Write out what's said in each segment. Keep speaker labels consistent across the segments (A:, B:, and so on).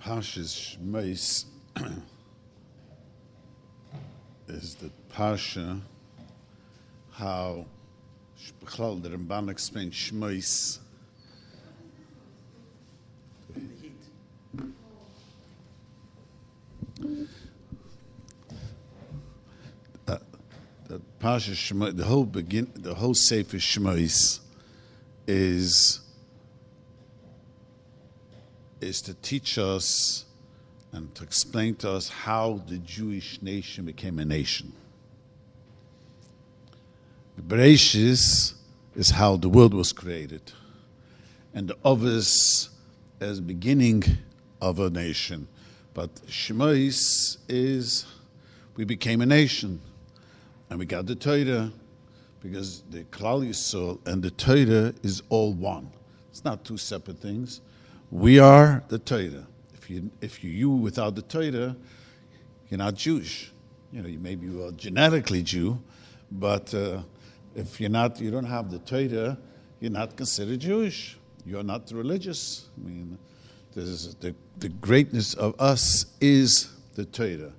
A: Parshas Shmos is the Parsha how Bechlal, the Ramban explains Shmos. Uh, the Parsha Shmos, the whole begin, the whole Sefer Shmos is is to teach us and to explain to us how the Jewish nation became a nation. The Bereshis is how the world was created, and the Ovis as beginning of a nation. But Shemais is we became a nation, and we got the Torah because the Klal Yisrael and the Torah is all one. It's not two separate things. We are the Torah. If you if you you without the Torah, you're not Jewish. You know, you maybe you are genetically Jew, but uh, if you're not, you don't have the Torah, you're not considered Jewish. You're not religious. I mean, is, the the greatness of us is the Torah.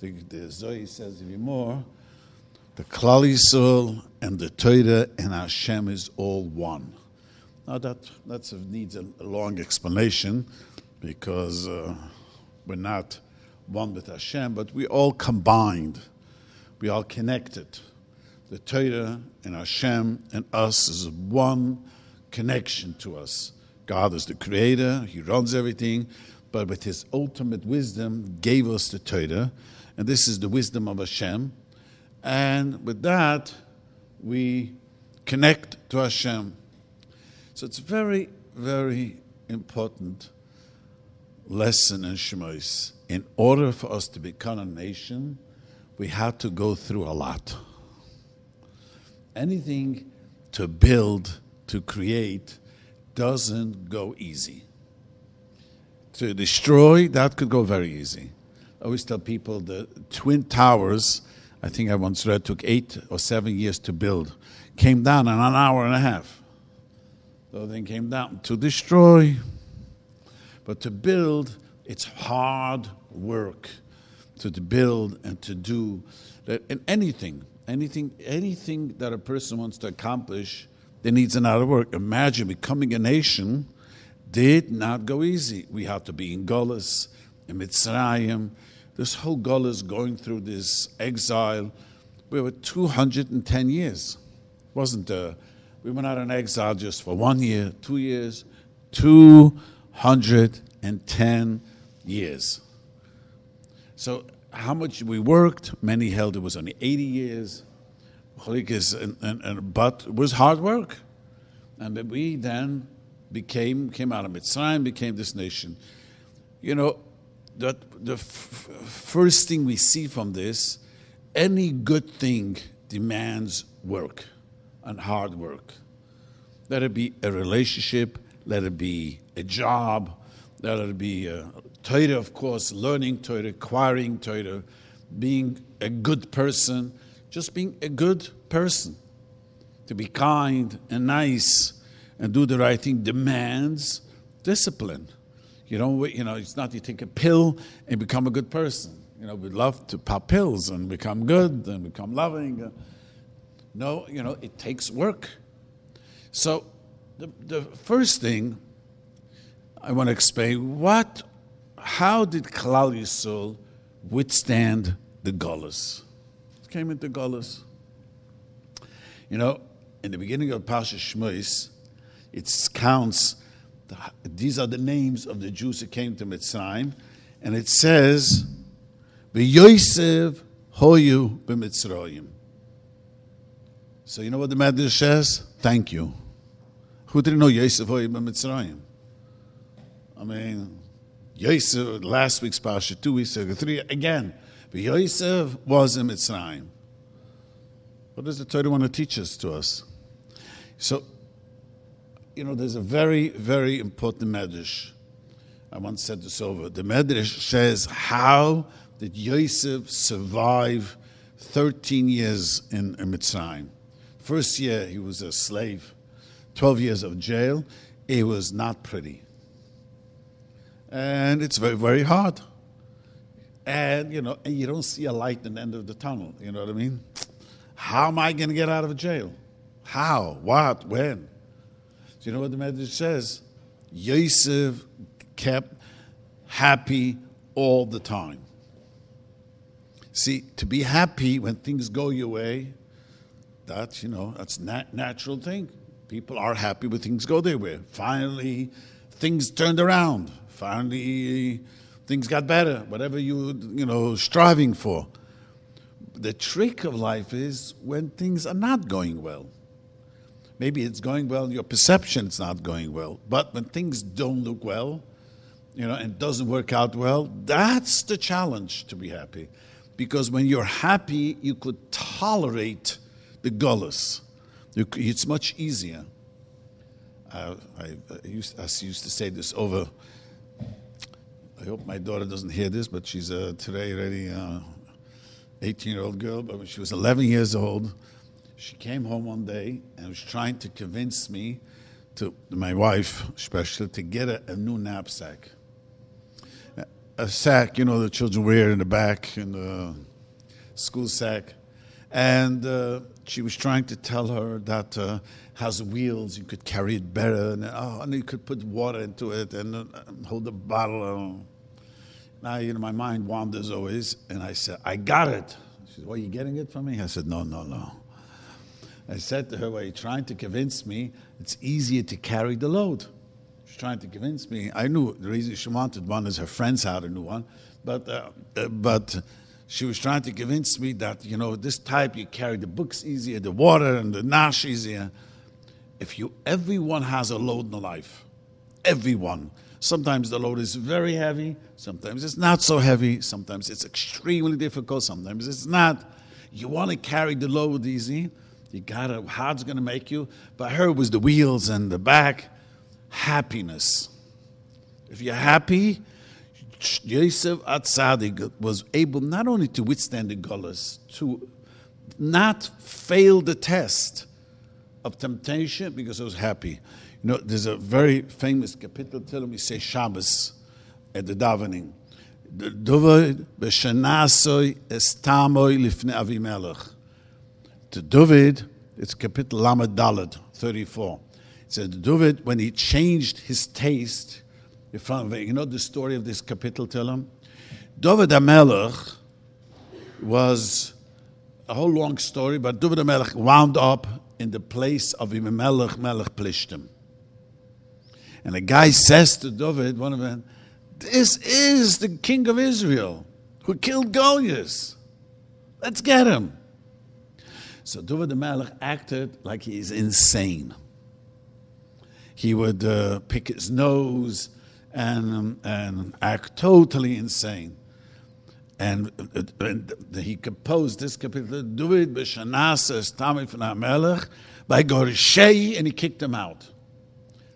A: The, the Zohar says even more. The Klal Yisrael and the Torah and Hashem is all one. Now that that's needs a, a long explanation because uh, we're not one with Hashem, but we all combined. We all connected. The Torah and Hashem and us is one connection to us. God is the creator, He runs everything, but with His ultimate wisdom gave us the Torah, and this is the wisdom of Hashem. And with that, we connect to Hashem. So it's very, very important lesson in Shemais. In order for us to become a nation, we have to go through a lot. Anything to build, to create, doesn't go easy. To destroy, that could go very easy. I always tell people the Twin Towers, I think I once read, took eight or seven years to build, came down in an hour and a half. The thing came down to destroy. But to build, it's hard work to build and to do that and anything, anything, anything that a person wants to accomplish, there needs an lot of work. Imagine becoming a nation did not go easy. We had to be in Golas, in Mitzrayim. This whole Golas going through this exile. We were 210 years. wasn't uh, we went out in exile just for one year, two years, 210 years. So, how much we worked, many held it was only 80 years. And, and, and, but it was hard work. And we then became, came out of Mitzrayim, became this nation. You know, that the f- first thing we see from this, any good thing demands work and hard work. Let it be a relationship, let it be a job, let it be a Torah, of course, learning Torah, acquiring Torah, being a good person, just being a good person. To be kind and nice and do the right thing demands discipline. You don't, you know, it's not you take a pill and become a good person. You know, we love to pop pills and become good and become loving. No, you know, it takes work. So, the, the first thing I want to explain what, how did Klal Yisrael withstand the Golas? Came into Golas. You know, in the beginning of Pasha Shmois, it counts, the, these are the names of the Jews who came to Mitzrayim, and it says, Yosef hoyu b'Mitzrayim. So you know what the Medrash says? Thank you. Who didn't know Yosef hoyu b'Mitzrayim? I mean, Yosef, last week's Pasha, two weeks ago, three, again. But Yosef was in Mitzrayim. What does the Torah want to teach us to us? So, you know, there's a very, very important medrash. I once said this over. The medrash says, How did Yosef survive 13 years in, in Mitzrayim? First year, he was a slave, 12 years of jail. It was not pretty. and it's very, very hard. And, you know, and you don't see a light in the end of the tunnel. You know what I mean? How am I going to get out of jail? How? What? When? Do you know what the Medrash says? Yosef kept happy all the time. See, to be happy when things go your way, that's, you know, that's nat- natural thing. People are happy when things go their way. Finally, things turned around. Finally, things got better. Whatever you, you know, striving for. The trick of life is when things are not going well. Maybe it's going well, your perception is not going well. But when things don't look well, you know, and doesn't work out well, that's the challenge to be happy. Because when you're happy, you could tolerate the gullus. It's much easier. Uh, I, I, used, I used to say this over. I hope my daughter doesn't hear this, but she's uh, today already uh, 18 year old girl. But when she was 11 years old, she came home one day and was trying to convince me, to my wife especially, to get a, a new knapsack. A sack, you know, the children wear in the back, in the school sack. And uh, she was trying to tell her that uh, has wheels, you could carry it better, and, oh, and you could put water into it and uh, hold the bottle. Now, you know, my mind wanders always, and I said, I got it. She said, Well, are you getting it from me? I said, No, no, no. I said to her, Well, you're trying to convince me it's easier to carry the load. She's trying to convince me. I knew the reason she wanted one is her friends had a new one, but, uh, uh, but she was trying to convince me that, you know, this type you carry the books easier, the water and the nash easier. If you, everyone has a load in life. Everyone. Sometimes the load is very heavy, sometimes it's not so heavy, sometimes it's extremely difficult, sometimes it's not. You want to carry the load easy, you got to, how's going to make you? But her was the wheels and the back. Happiness. If you're happy, Yosef HaTzadik was able not only to withstand the gullus, to not fail the test of temptation because he was happy. You know, there's a very famous capital tell me say Shabbos at the davening. David lifne. To David, it's capital Lamed Daled, 34. It says David, when he changed his taste, you know the story of this kapitel Tehillim? David HaMelech was a whole long story, but David HaMelech wound up in the place of Melech Melech Plishtim. And the guy says to David, one of them, This is the king of Israel who killed Goliath. Let's get him. So David the acted like he's insane. He would uh, pick his nose, and, um, and act totally insane. And, and he composed this capital, David b'shanasa estami melech by Gorshei, and he kicked him out.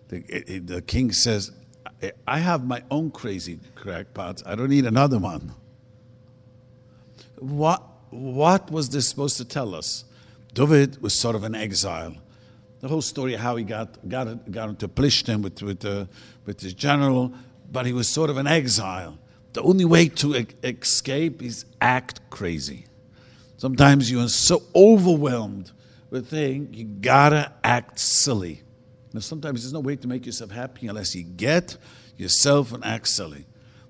A: The, the king says, I have my own crazy crackpots. I don't need another one. What, what was this supposed to tell us? David was sort of an exile. The whole story of how he got, got, got into Plishtim with, with, uh, with his general, but he was sort of an exile. The only way to e- escape is act crazy. Sometimes you are so overwhelmed with things, you gotta act silly. Now, sometimes there's no way to make yourself happy unless you get yourself and act silly.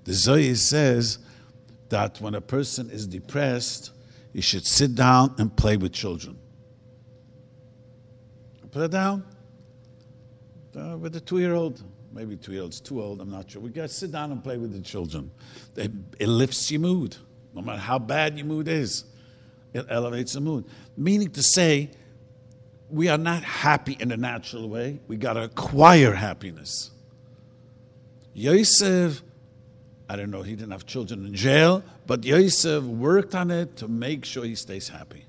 A: The Zohar says that when a person is depressed, he should sit down and play with children. Put it down uh, with a two year old, maybe two year old's too old, I'm not sure. We got to sit down and play with the children. It, it lifts your mood, no matter how bad your mood is, it elevates the mood. Meaning to say, we are not happy in a natural way, we got to acquire happiness. Yosef, I don't know, he didn't have children in jail, but Yosef worked on it to make sure he stays happy.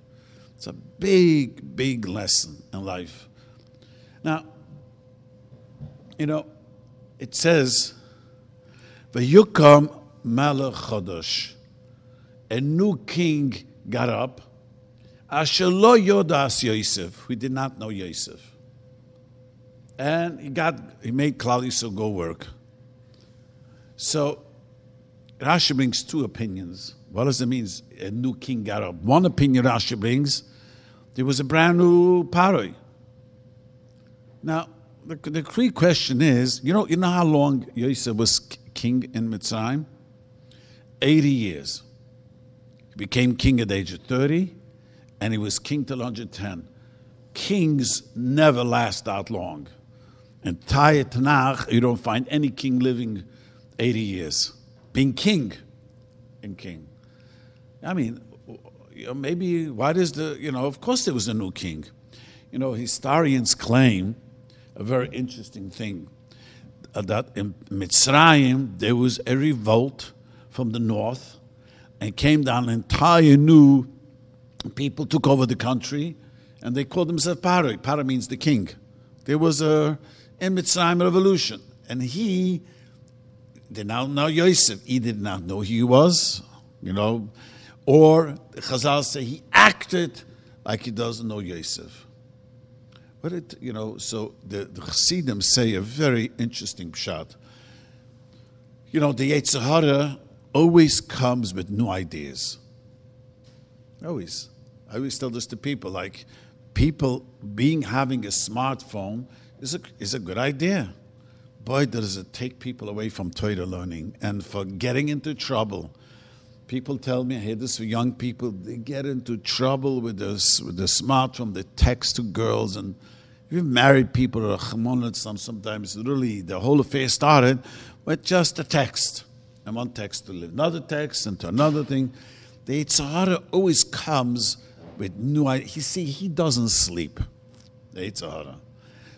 A: It's a big, big lesson in life. Now, you know, it says, Vayukam Melech Chodosh. A new king got up. Ashelo Yodas Yosef. We did not know Yosef. And he got he made Yisrael go work. So Rashi brings two opinions. What does it mean? A new king got up. One opinion Rashi brings, there was a brand new paroi. Now, the, the key question is, you know, you know how long Yosef was king in Mitzrayim? 80 years. He became king at the age of 30, and he was king till 110. Kings never last that long. In Taya Tanakh, you don't find any king living 80 years. Being king and king. I mean, maybe, why does the, you know, of course there was a new king. You know, historians claim a very interesting thing that in Mitzrayim there was a revolt from the north and came down an entire new people took over the country and they called themselves Paro. Paro means the king. There was a in Mitzrayim revolution and he did now know Yosef. He did not know who he was, you know, or Chazal say he acted like he doesn't know Yosef. But it, you know, so the, the Chassidim say a very interesting pshat. You know, the Yetzer Hara always comes with new ideas. Always. I always tell this to people, like, people being having a smartphone is a, is a good idea. Boy, does it take people away from Torah learning and for getting into trouble. People tell me, I hear this for young people, they get into trouble with, this, with the smartphone, they text to girls, and even married people uh, are sometimes really the whole affair started with just a text. And one text to live another text and to another thing. The Yetzer Hara always comes with new ideas. He see, he doesn't sleep. The Yetzer Hara.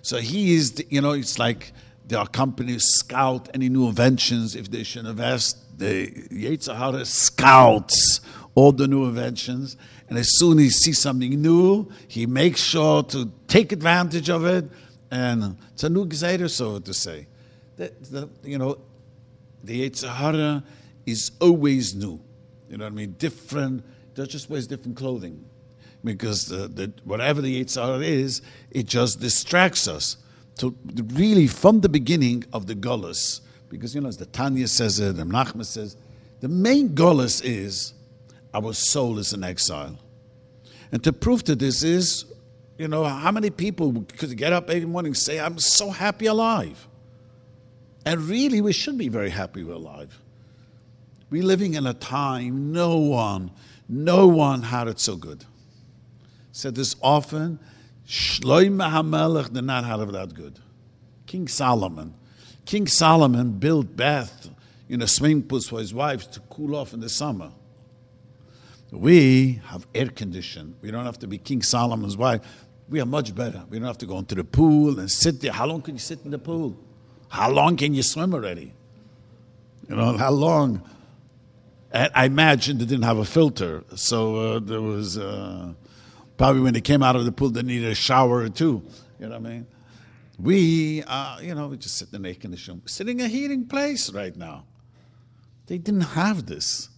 A: So he is, the, you know, it's like there are companies scout any new inventions if they should invest the Yetzer Hara scouts all the new inventions, and as soon as he sees something new, he makes sure to take advantage of it, and it's a new Gzeira, so to say. The, the, you know, the Yetzer Hara is always new. You know what I mean? Different, that just wears different clothing. Because the, the, whatever the Yetzer Hara is, it just distracts us. So really, from the beginning of the Golas, because, you know, as the Tanya says it, the Nachman says, the main Golas is our soul is in exile. And to prove to this is, you know, how many people could get up every morning and say, I'm so happy alive? And really, we should be very happy we're alive. We're living in a time no one, no one had it so good. Said this often, Shloimeh HaMelech did not have it that good. King Solomon, King Solomon built bath in a swimming pool for his wife to cool off in the summer. We have air conditioning. We don't have to be King Solomon's wife. We are much better. We don't have to go into the pool and sit there. How long can you sit in the pool? How long can you swim already? You know, how long? I imagine they didn't have a filter, so uh, there was uh, probably when they came out of the pool, they needed a shower or two. You know what I mean? We, uh, you know, we just sit in air conditioning, sitting in a heating place right now. They didn't have this.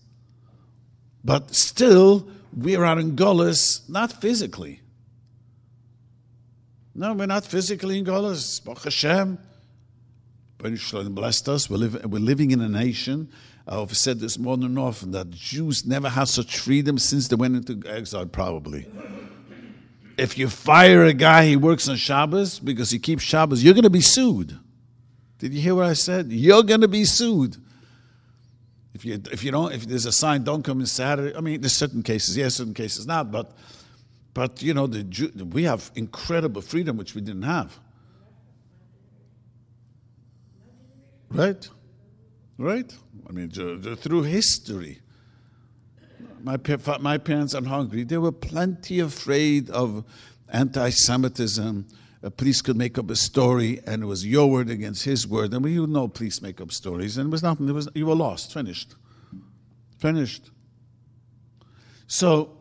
A: But still, we are in Golis, not physically. No, we're not physically in Golis. Baruch Hashem. blessed us. We're, live, we're living in a nation. I've said this more than often that Jews never had such freedom since they went into exile, probably if you fire a guy, he works on Shabbos because he keeps Shabbos, you're going to be sued. Did you hear what I said? You're going to be sued. If you, if you don't, if there's a sign, don't come in Saturday. I mean, there's certain cases, yes, certain cases not, but, but you know, the we have incredible freedom which we didn't have. Right? Right? I mean, through history my, my parents are hungry. They were plenty afraid of anti Semitism. A priest could make up a story and it was your word against his word. And we know police make up stories. And it was nothing. It was, you were lost. Finished. Finished. So,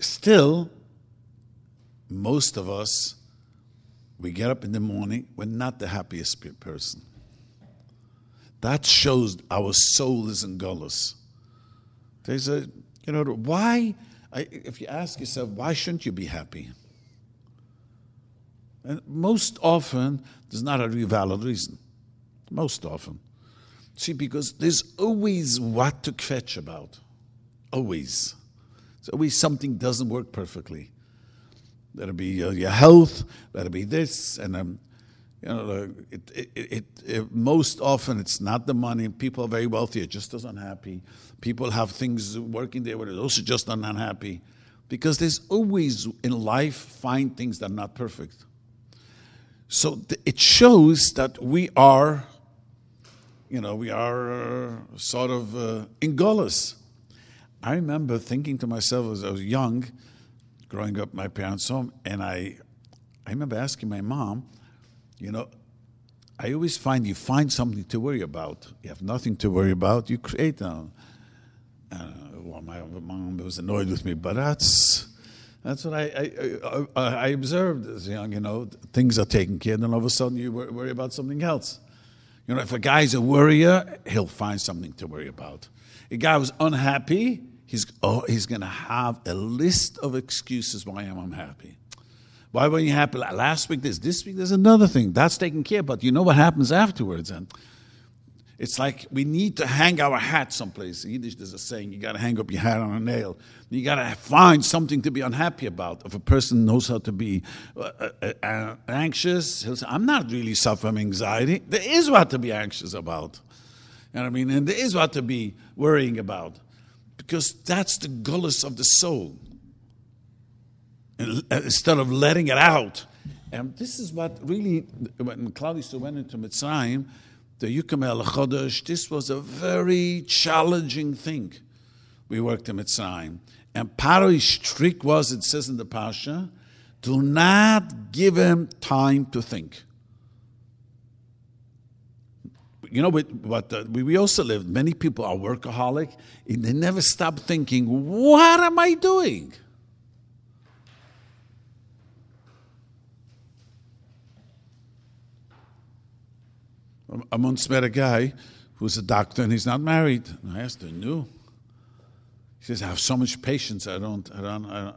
A: still, most of us, we get up in the morning, we're not the happiest person. That shows our soul is in gullus. There's a, you know, why, if you ask yourself, why shouldn't you be happy? And most often, there's not a real valid reason. most often. See, because there's always what to kvetch about. Always. There's always something doesn't work perfectly. That'll be uh, your health, that'll be this, and um, you know, it, it, it, it, most often it's not the money. People are very wealthy, are just as unhappy. People have things working there where they're also just unhappy. Because there's always in life find things that are not perfect. So th- it shows that we are, you know, we are uh, sort of uh, ingolus. I remember thinking to myself as I was young, growing up my parents' home, and I, I remember asking my mom, you know, I always find you find something to worry about. You have nothing to worry about, you create a. Uh, well, my mom was annoyed with me, but that's that's what I, I, I, I observed as young. You know, things are taken care, of, then all of a sudden you worry about something else. You know, if a guy's a worrier, he'll find something to worry about. A guy who's unhappy, he's oh, he's going to have a list of excuses why I'm unhappy. Why weren't you happy last week? This this week there's another thing that's taken care, but you know what happens afterwards, and it's like we need to hang our hat someplace. In Yiddish, there's a saying: you got to hang up your hat on a nail. You got to find something to be unhappy about. If a person knows how to be uh, uh, uh, anxious, he'll say, "I'm not really suffering anxiety. There is what to be anxious about." You know what I mean? And there is what to be worrying about, because that's the gullus of the soul. Uh, instead of letting it out, and this is what really when Claudius went into Mitzrayim the Yukamel Chodesh, this was a very challenging thing. We worked in Mitzrayim. And Paro's trick was, it says in the Pasha, do not give him time to think. You know what? Uh, we also live. Many people are workaholic, and they never stop thinking, "What am I doing?" I once met a guy who's a doctor and he's not married. And I asked him, "No." He says, "I have so much patience. I don't. I don't." I, don't.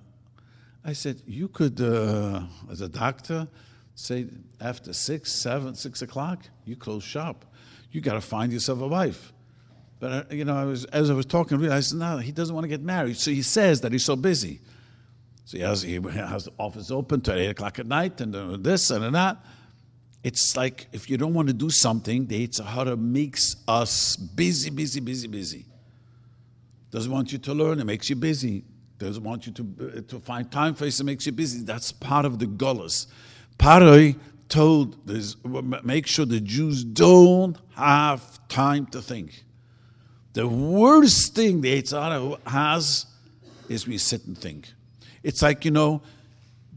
A: I said, "You could, uh, as a doctor, say after six, seven, six o'clock, you close shop. You got to find yourself a wife." But uh, you know, I was as I was talking, I realized no, he doesn't want to get married. So he says that he's so busy. So he has, he has the office open till eight o'clock at night, and uh, this and that. It's like if you don't want to do something, the Yetzer Hara makes us busy, busy, busy, busy. Doesn't want you to learn, it makes you busy. Doesn't want you to, uh, to find time for it, it makes you busy. That's part of the gullus. Paroi told this, make sure the Jews don't have time to think. The worst thing the Yetzer Hara has is we sit and think. It's like, you know,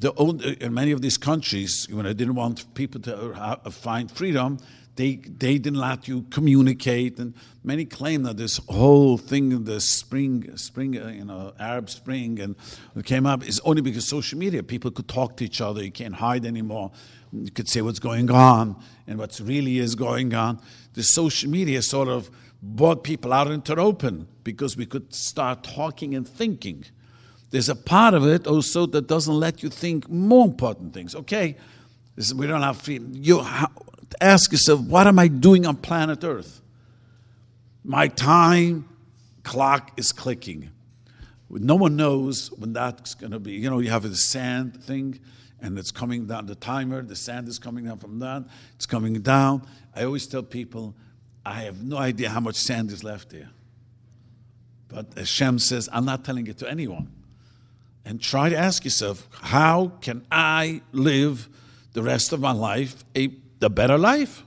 A: the old, uh, in many of these countries, when I didn't want people to uh, find freedom, they, they didn't let you communicate. And many claim that this whole thing, the spring, spring, uh, you know, Arab Spring, and it came up is only because social media. People could talk to each other. You can't hide anymore. You could say what's going on and what really is going on. The social media sort of brought people out into the open because we could start talking and thinking. There's a part of it also that doesn't let you think more important things. Okay, is, we don't have. You ask yourself, what am I doing on planet Earth? My time clock is clicking. No one knows when that's going to be. You know, you have the sand thing, and it's coming down. The timer, the sand is coming down from that. It's coming down. I always tell people, I have no idea how much sand is left there. But Hashem says, I'm not telling it to anyone and try to ask yourself, how can I live the rest of my life a, a better life?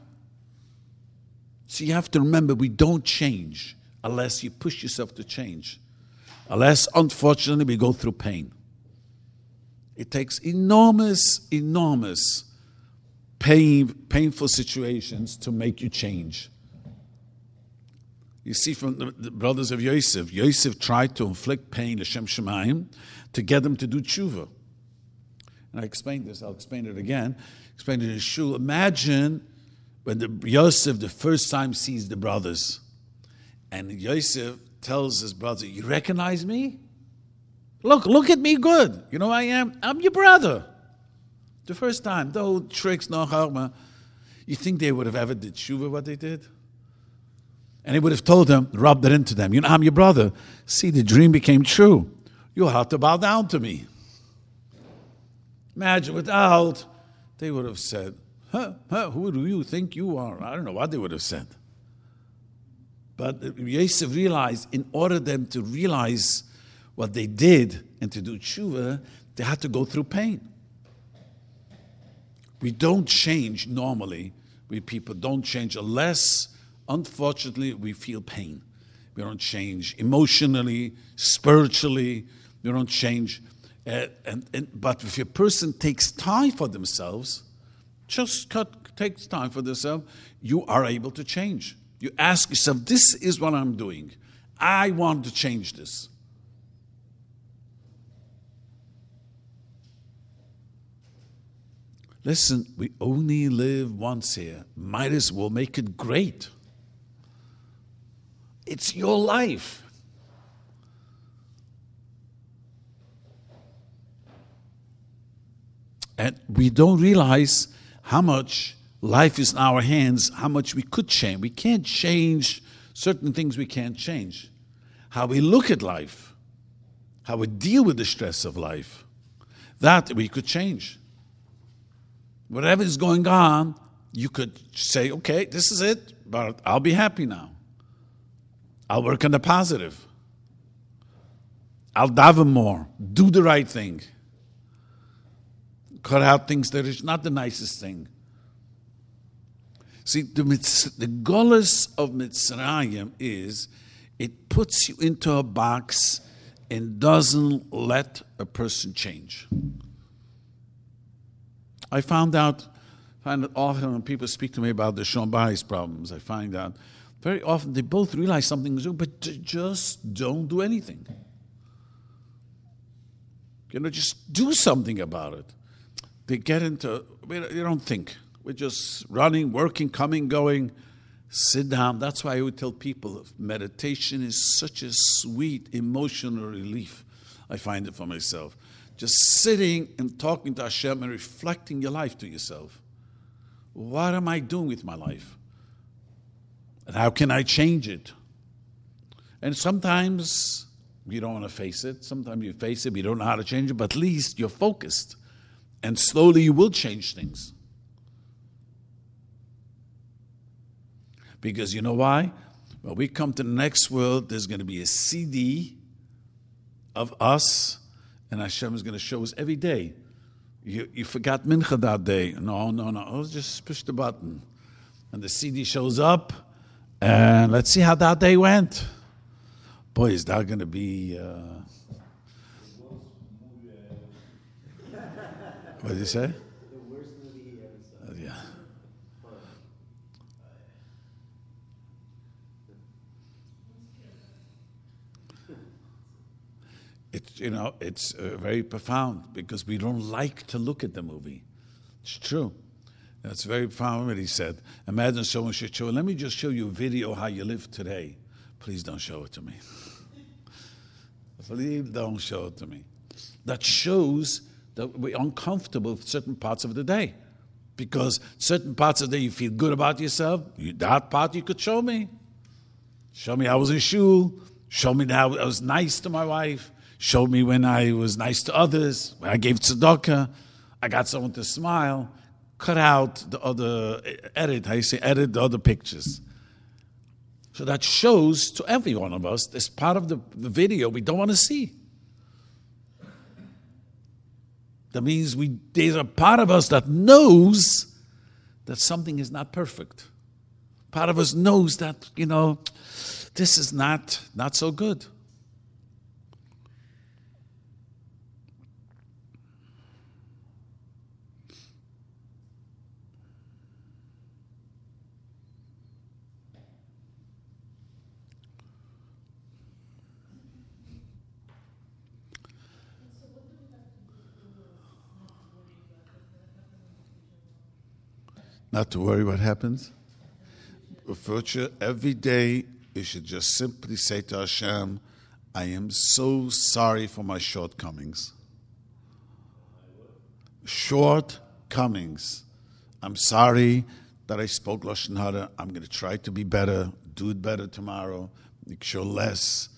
A: So you have to remember we don't change unless you push yourself to change. Unless, unfortunately, we go through pain. It takes enormous, enormous pain, painful situations to make you change. You see from the, the brothers of Yosef, Yosef tried to inflict pain to Shem Shemaim to get them to do tshuva. And I explained this, I'll explain it again. Explain it in Shul. Imagine when the Yosef the first time sees the brothers, and Yosef tells his brother, You recognize me? Look, look at me good. You know I am? I'm your brother. The first time, no tricks, no harma. You think they would have ever did tshuva what they did? And he would have told them, rubbed it into them. You know, I'm your brother. See, the dream became true. You'll have to bow down to me. Imagine without, they would have said, huh, huh, who do you think you are? I don't know what they would have said. But Yosef realized in order them to realize what they did and to do tshuva, they had to go through pain. We don't change normally. We people don't change unless, unfortunately, we feel pain. We don't change emotionally, spiritually. We don't change. Uh, and, and, but if a person takes time for themselves, just cut, takes time for themselves, you are able to change. You ask yourself, this is what I'm doing. I want to change this. Listen, we only live once here. Might as well make it great. It's your life. And we don't realize how much life is in our hands, how much we could change. We can't change certain things we can't change. How we look at life, how we deal with the stress of life, that we could change whatever is going on, you could say, okay, this is it, but I'll be happy now. I'll work on the positive. I'll daven more, do the right thing, cut out things that is not the nicest thing. See, the, the golus of Mitzrayim is it puts you into a box and doesn't let a person change. I found out, find that often when people speak to me about the Sean problems, I find out very often they both realize something is wrong, but just don't do anything. You know, just do something about it. They get into, they don't think. We're just running, working, coming, going. Sit down. That's why I would tell people meditation is such a sweet emotional relief. I find it for myself just sitting and talking to Hashem and reflecting your life to yourself. What am I doing with my life? And how can I change it? And sometimes you don't want to face it. Sometimes you face it, but you don't know how to change it, but at least you're focused. And slowly you will change things. Because you know why? When we come to the next world, there's going to be a CD of us and Hashem is going to show us every day. You, you forgot Mincha that day. No, no, no. Oh, just push the button. And the CD shows up, and let's see how that day went. Boy, is that going to be. Uh... what did you say? it's you know it's uh, very profound because we don't like to look at the movie. It's true. That's very profound what he said. Imagine someone should show. Let me just show you a video how you live today. Please don't show it to me. Please don't show it to me. That shows that we're uncomfortable with certain parts of the day. Because certain parts of the day you feel good about yourself, you, that part you could show me. Show me I was in shul. Show me how I was nice to my wife Show me when I was nice to others, when I gave tzedakah, I got someone to smile, cut out the other, edit, how you say, edit the other pictures. So that shows to every one of us this part of the, the video we don't want to see. That means we, there's a part of us that knows that something is not perfect. Part of us knows that, you know, this is not, not so good. Not to worry what happens. Future, every day you should just simply say to Hashem, I am so sorry for my shortcomings. Shortcomings. I'm sorry that I spoke Lashon Hara. I'm going to try to be better, do it better tomorrow, make sure less.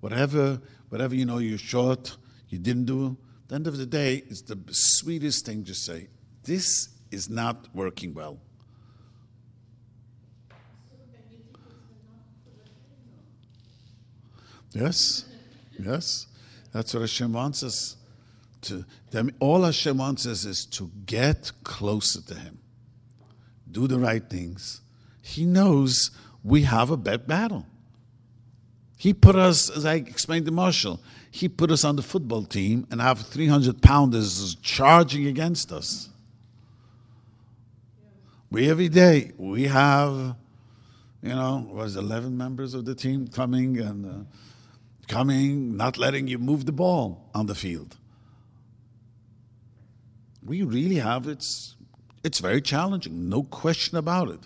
A: Whatever, whatever you know you're short, you didn't do, at the end of the day, it's the sweetest thing to say, this is not working well. Yes, yes. That's what Hashem wants us to. All Hashem wants us is to get closer to Him, do the right things. He knows we have a bad battle. He put us, as I explained to Marshall, he put us on the football team and have 300 pounders charging against us. We every day we have, you know, was 11 members of the team coming and. Uh, coming, not letting you move the ball on the field. We really have it's it's very challenging, no question about it.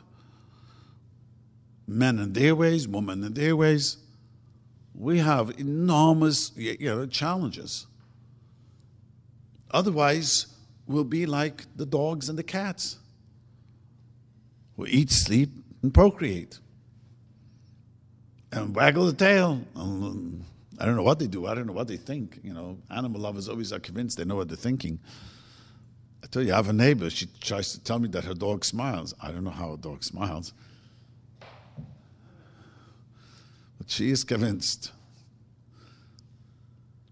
A: Men in their ways, women in their ways. We have enormous you know, challenges. Otherwise, we'll be like the dogs and the cats who eat, sleep, and procreate and waggle the tail. Um, I don't know what they do. I don't know what they think. You know, animal lovers always are convinced they know what they're thinking. I tell you, I have a neighbor. She tries to tell me that her dog smiles. I don't know how a dog smiles. But she is convinced.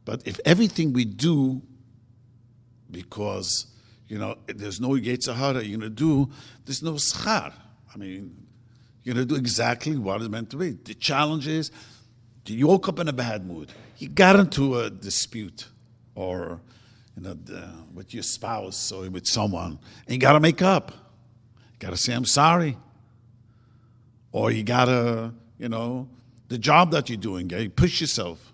A: But if everything we do, because, you know, there's no Yetzer Hara you're going to do, there's no schar. I mean, you're going to do exactly what it's meant to be. The challenge is you woke up in a bad mood. You got into a dispute or you know, the, with your spouse or with someone, and you got to make up. You got to say, I'm sorry. Or you got to, you know, the job that you're doing, you push yourself.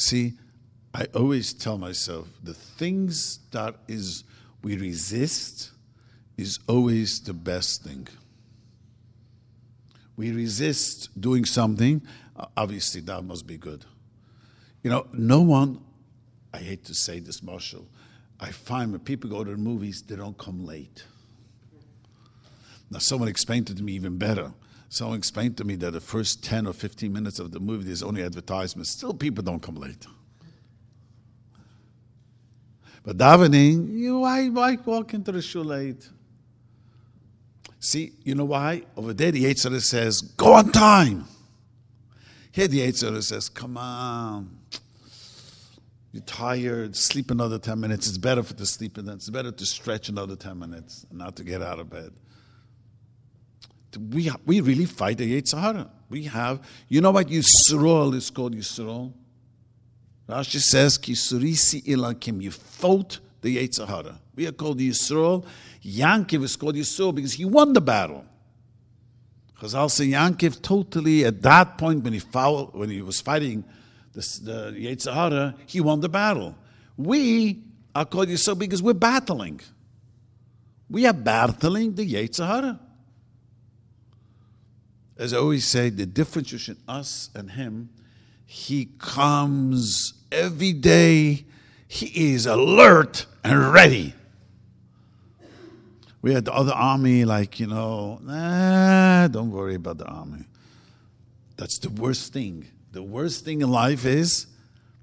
A: See, I always tell myself the things that is we resist is always the best thing. We resist doing something, obviously that must be good. You know, no one, I hate to say this, Marshall, I find when people go to the movies, they don't come late. Now, someone explained it to me even better. Someone explained to me that the first 10 or 15 minutes of the movie, there's only advertisements. Still, people don't come late. But davening, you why why walk into the shul late? See, you know why? Over there, the Yetzer says, "Go on time." Here, the Yetzer says, "Come on." You're tired. Sleep another ten minutes. It's better for to sleep, and it's better to stretch another ten minutes, and not to get out of bed. We we really fight the Yetzer Hara. We have, you know what Yisrael is called Yisrael? Rashi says, Kisurisi ilakim. You fought the Yetzer Hara. We are called Yisroel. Yankiv is called Yisroel because he won the battle. Chazal say Yankiv totally, at that point when he, fouled, when he was fighting the, the Yetzer Hara, he won the battle. We are called Yisroel because we're battling. We are battling the Yetzer Hara. As I always say, the difference between us and him he comes every day. He is alert and ready. We had the other army, like, you know, nah, don't worry about the army. That's the worst thing. The worst thing in life is,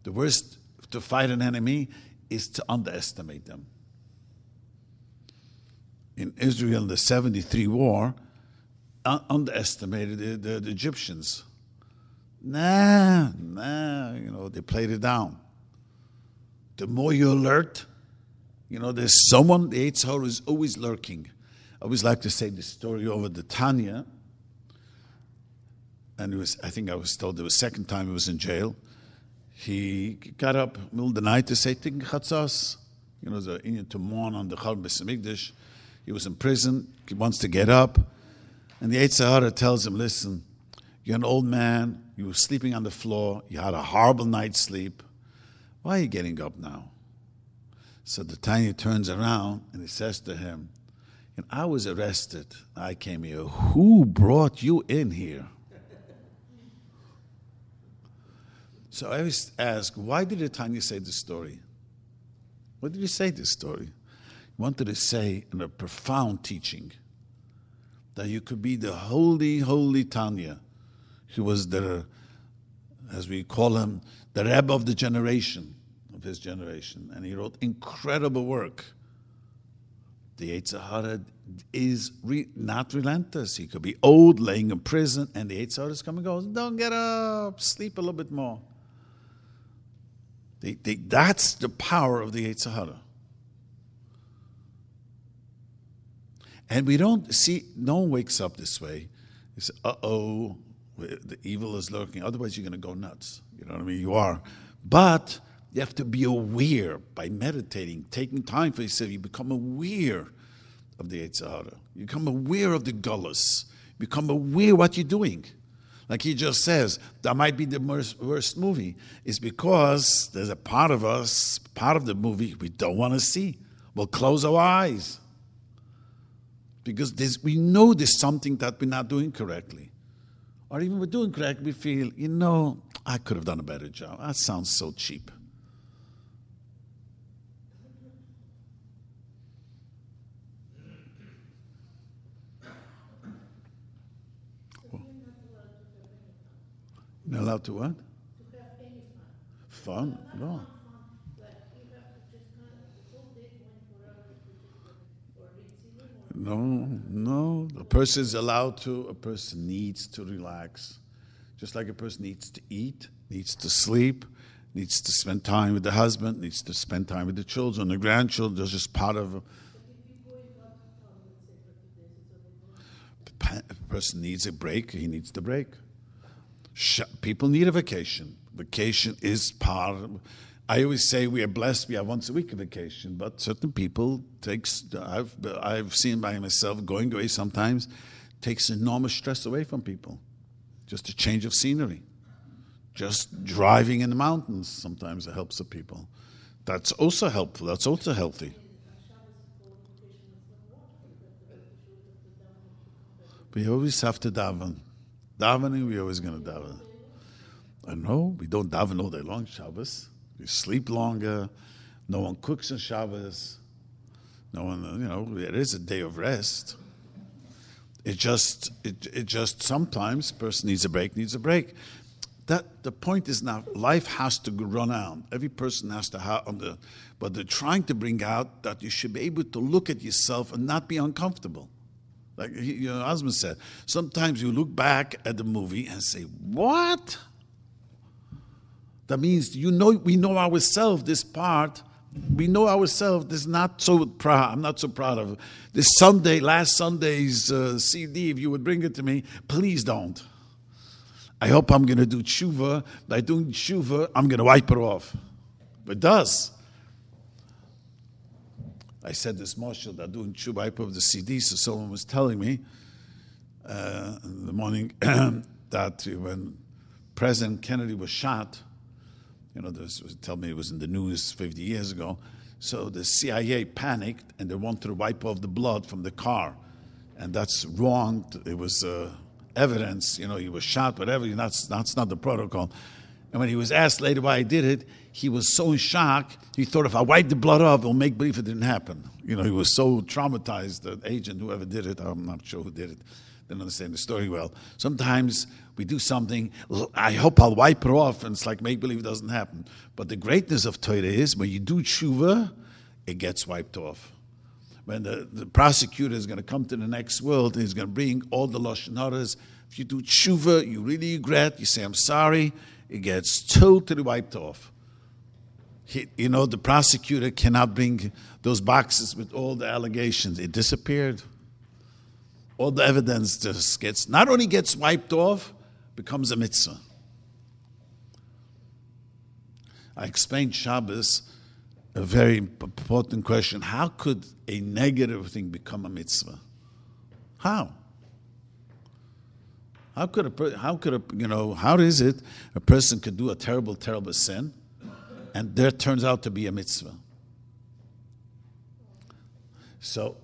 A: the worst to fight an enemy is to underestimate them. In Israel, the 73 war, underestimated the, the, the Egyptians. Nah, nah, you know, they played it down. The more you alert, you know, there's someone, the Hara is always lurking. I always like to say the story over the Tanya. And it was, I think I was told the second time he was in jail. He got up middle of the night to say Tikkun. You know, the Indian to mourn on the Chal Besamigdash. He was in prison. He wants to get up. And the Yetzer Hara tells him, listen, you're an old man. You were sleeping on the floor. You had a horrible night's sleep. Why are you getting up now? So the Tanya turns around and he says to him, and I was arrested. I came here. Who brought you in here? So I always ask, why did the Tanya say this story? Why did he say this story? He wanted to say in a profound teaching that you could be the holy, holy Tanya, who was the, as we call him, the Rebbe of the generation, of his generation. And he wrote incredible work. The Yetzer Hara is re- not relentless. He could be old, laying in prison, and the Yetzer Hara is coming and goes, don't get up, sleep a little bit more. They, they, that's the power of the Yetzer And we don't see, no one wakes up this way. He says, uh oh, the evil is lurking. Otherwise, you're going to go nuts. You know what I mean? You are. But you have to be aware by meditating, taking time for yourself. You become aware of the Yetzer Hara. You become aware of the gullus. Become aware what you're doing. Like he just says, that might be the worst, worst movie. Is because there's a part of us, part of the movie we don't want to see. We'll close our eyes because we know there's something that we're not doing correctly. Or even we're doing correctly, we feel, you know, I could have done a better job. That sounds so cheap. Not allowed to what? Fun? No. No, no. A person is allowed to, a person needs to relax. Just like a person needs to eat, needs to sleep, needs to spend time with the husband, needs to spend time with the children, the grandchildren. That's just part of. A person needs a break, he needs the break. People need a vacation. Vacation is part of I always say we are blessed. We have once a week a vacation, but certain people takes. I've I've seen by myself going away sometimes takes enormous stress away from people. Just a change of scenery, just driving in the mountains. Sometimes it helps the people. That's also helpful. That's also healthy. We always have to daven. Davening, we're always going to daven. I know we don't daven all day long, Shabbos. You sleep longer. No one cooks on Shabbos. No one, you know, it is a day of rest. It just, it, it just sometimes person needs a break, needs a break. That the point is now, life has to run out. Every person has to have on the, but they're trying to bring out that you should be able to look at yourself and not be uncomfortable. Like you know, husband said, sometimes you look back at the movie and say, "What? That means you know we know ourselves this part. We know ourselves. This not so proud. I'm not so proud of this Sunday, last Sunday's uh, CD. If you would bring it to me, please don't. I hope I'm going to do tshuva. By doing tshuva, I'm going to wipe it off. It does. I said this mushal that doing tshuva, wipe off the CD. So someone was telling me uh, in the morning that when President Kennedy was shot, you know, this was, tell me it was in the news 50 years ago. So the CIA panicked and they wanted to wipe off the blood from the car. And that's wrong. It was uh, evidence, you know, he was shot, whatever. That's, that's not the protocol. And when he was asked later why he did it, he was so in shock, he thought if I wipe the blood off, it'll make believe it didn't happen. You know, he was so traumatized, the agent, whoever did it, I'm not sure who did it, didn't understand the story well. Sometimes we do something, I hope I'll wipe it off, and it's like make believe it doesn't happen. But the greatness of Torah is when you do tshuva, it gets wiped off. When the, the prosecutor is going to come to the next world and he's going to bring all the Lashon if you do tshuva, you really regret, you say, I'm sorry, it gets totally wiped off. He, you know, the prosecutor cannot bring those boxes with all the allegations. It disappeared. All the evidence just gets, not only gets wiped off, becomes a mitzvah. I explained Shabbos a very important question. How could a negative thing become a mitzvah? How? How could a how could a you know how is it a person could do a terrible terrible sin, and there turns out to be a mitzvah? So,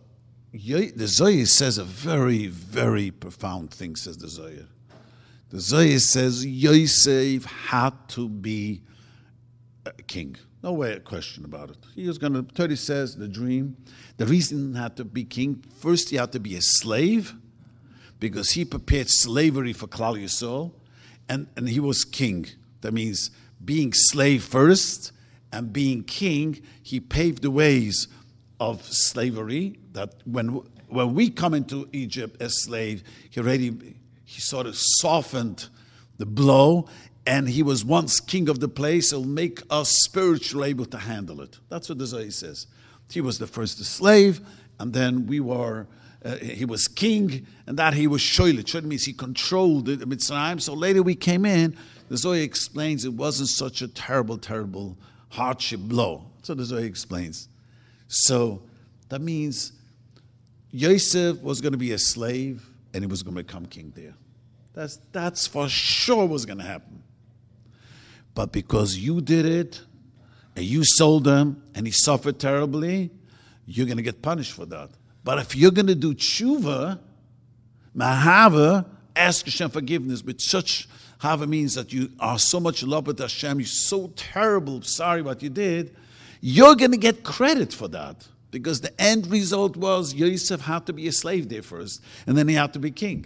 A: the Zohar says a very very profound thing. Says the Zohar. The Zohar says Yosef had to be a king. No way a question about it. He was going to, Torah says, the dream, the reason he had to be king, first he had to be a slave, because he prepared slavery for Klal Yisrael, and, and he was king. That means being slave first and being king, he paved the ways of slavery. That when when we come into Egypt as slave, he already he sort of softened the blow, and he was once king of the place. He'll make us spiritually able to handle it. That's what the Zohar says. He was the first slave, and then we were. Uh, he was king, and that he was shoilit. Shoilit means he controlled the Mitzrayim. So later we came in. The Zohar explains it wasn't such a terrible, terrible hardship blow. So the Zohar explains. So that means Yosef was going to be a slave, and he was going to become king there. That's that's for sure was going to happen. But because you did it, and you sold him, and he suffered terribly, you're going to get punished for that. But if you're going to do tshuva, mahava, ask Hashem forgiveness with such hava means that you are so much in love with Hashem, you're so terrible, sorry what you did, you're going to get credit for that. Because the end result was Yosef had to be a slave there first, and then he had to be king.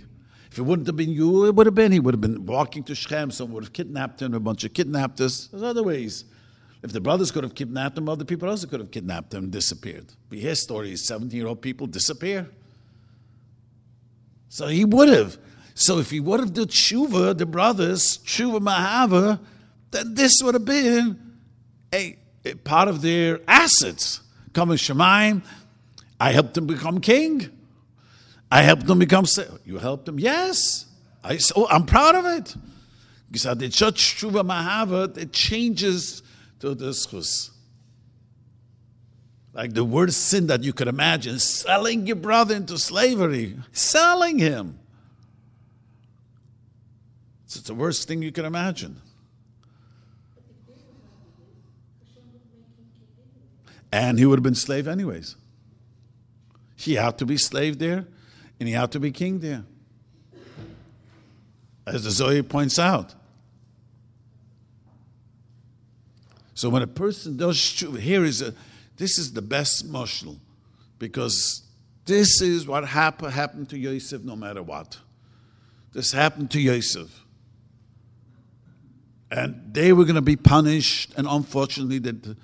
A: If it wouldn't have been you, it would have been. He would have been walking to Shechem, someone would have kidnapped him, a bunch of kidnappers. There's other ways. If the brothers could have kidnapped him, other people also could have kidnapped him and disappeared. We hear stories 17 year old people disappear. So he would have. So if he would have done tshuva, the brothers, tshuva mahava, then this would have been a, a part of their assets. Coming Shemaim, I helped him become king. I helped him become. You helped him? Yes. I, oh, I'm proud of it. Because I did such tshuva mahava, it changes to the schus. Like the worst sin that you could imagine selling your brother into slavery, selling him. It's the worst thing you can imagine. And he would have been slave anyways. He had to be slave there, and he had to be king there. As the Zohar points out. So when a person does here is a this is the best mushal, because this is what happened happened to Yosef no matter what. This happened to Yosef. And they were going to be punished, and unfortunately, that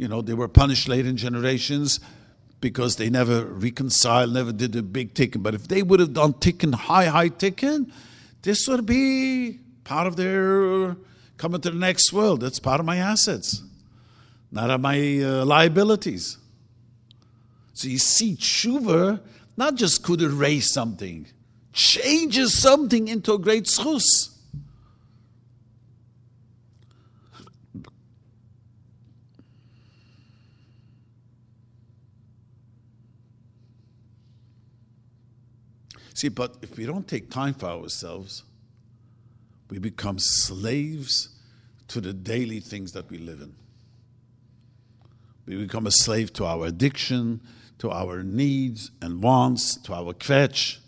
A: you know they were punished later in generations because they never reconciled, never did a big ticket. But if they would have done ticket, high, high ticket, this would be part of their coming to the next world. That's part of my assets, not of my uh, liabilities. So you see, tshuva not just could erase something, changes something into a great schus. See, but if we don't take time for ourselves, we become slaves to the daily things that we live in. We become a slave to our addiction, to our needs and wants, to our kvetch.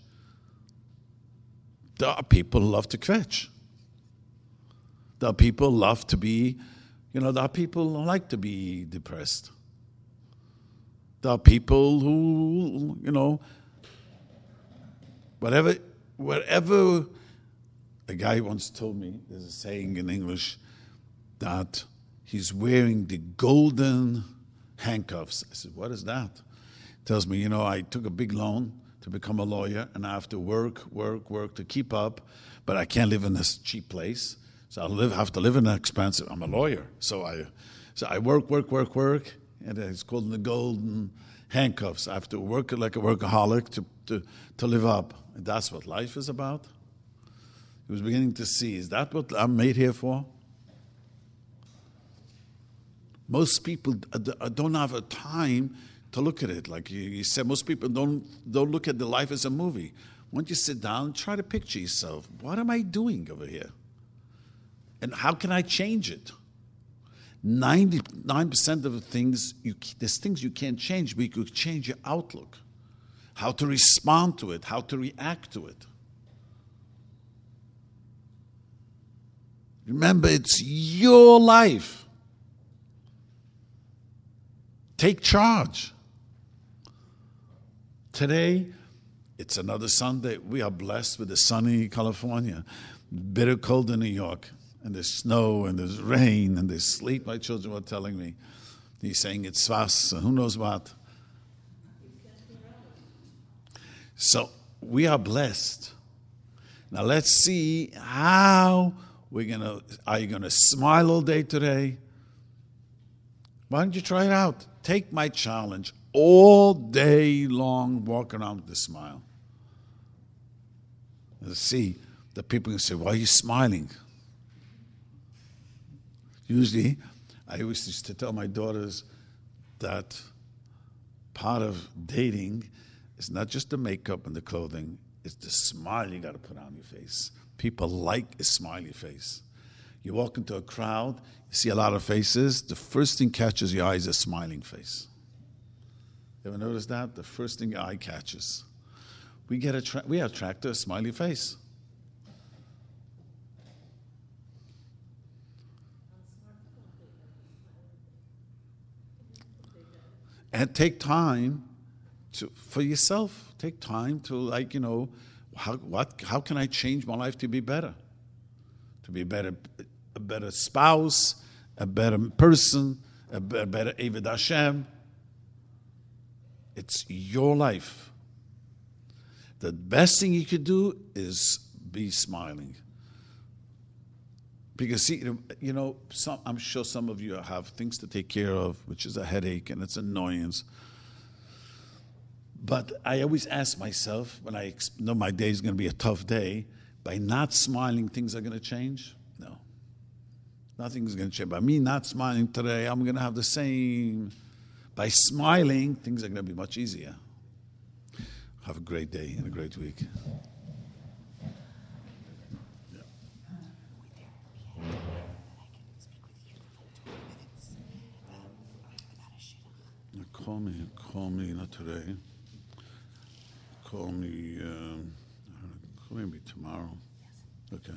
A: There are people who love to kvetch. There are people who love to be, you know, there are people who like to be depressed. There are people who, you know, Whatever, whatever, a guy once told me, there's a saying in English that he's wearing the golden handcuffs. I said, What is that? Tells me, You know, I took a big loan to become a lawyer and I have to work, work, work to keep up, but I can't live in this cheap place. So I live, have to live in an expensive. I'm a lawyer, so I, so I work, work, work, work, and it's called the golden handcuffs. I have to work like a workaholic to, to, to live up. That's what life is about. He was beginning to see is that what I'm made here for? Most people uh, don't have a time to look at it. Like you said, most people don't, don't look at the life as a movie. Once you sit down try to picture yourself, what am I doing over here? And how can I change it? 99% of the things, you, there's things you can't change, but you could change your outlook how to respond to it, how to react to it. Remember, it's your life. Take charge. Today, it's another Sunday. We are blessed with the sunny California, bitter cold in New York, and there's snow and there's rain and there's sleet. My children were telling me. He's saying it's swas, who knows what. So we are blessed. Now let's see how we're gonna. Are you gonna smile all day today? Why don't you try it out? Take my challenge all day long, walk around with a smile. Let's see. The people can say, Why are you smiling? Usually, I used to tell my daughters that part of dating is not just the makeup and the clothing, it's the smile you got to put on your face. People like a smiley face. You walk into a crowd, you see a lot of faces, the first thing catches your eye is a smiling face. Ever notice that? The first thing your eye catches. We get attra- we attract a smiley face. And take time to, for yourself. Take time to like, you know, how, what, how can I change my life to be better? To be a better, a better spouse, a better person, a better Eved Hashem. It's your life. The best thing you could do is be smiling. Because, see, you know, some, I'm sure some of you have things to take care of, which is a headache and it's annoyance. But I always ask myself when I know my day is going to be a tough day, by not smiling, things are going to change? No. Nothing's going to change. By me not smiling today, I'm going to have the same. By smiling, things are going to be much easier. Have a great day and a great week. Call me, call me, not today. Call me, um, call me tomorrow. Okay.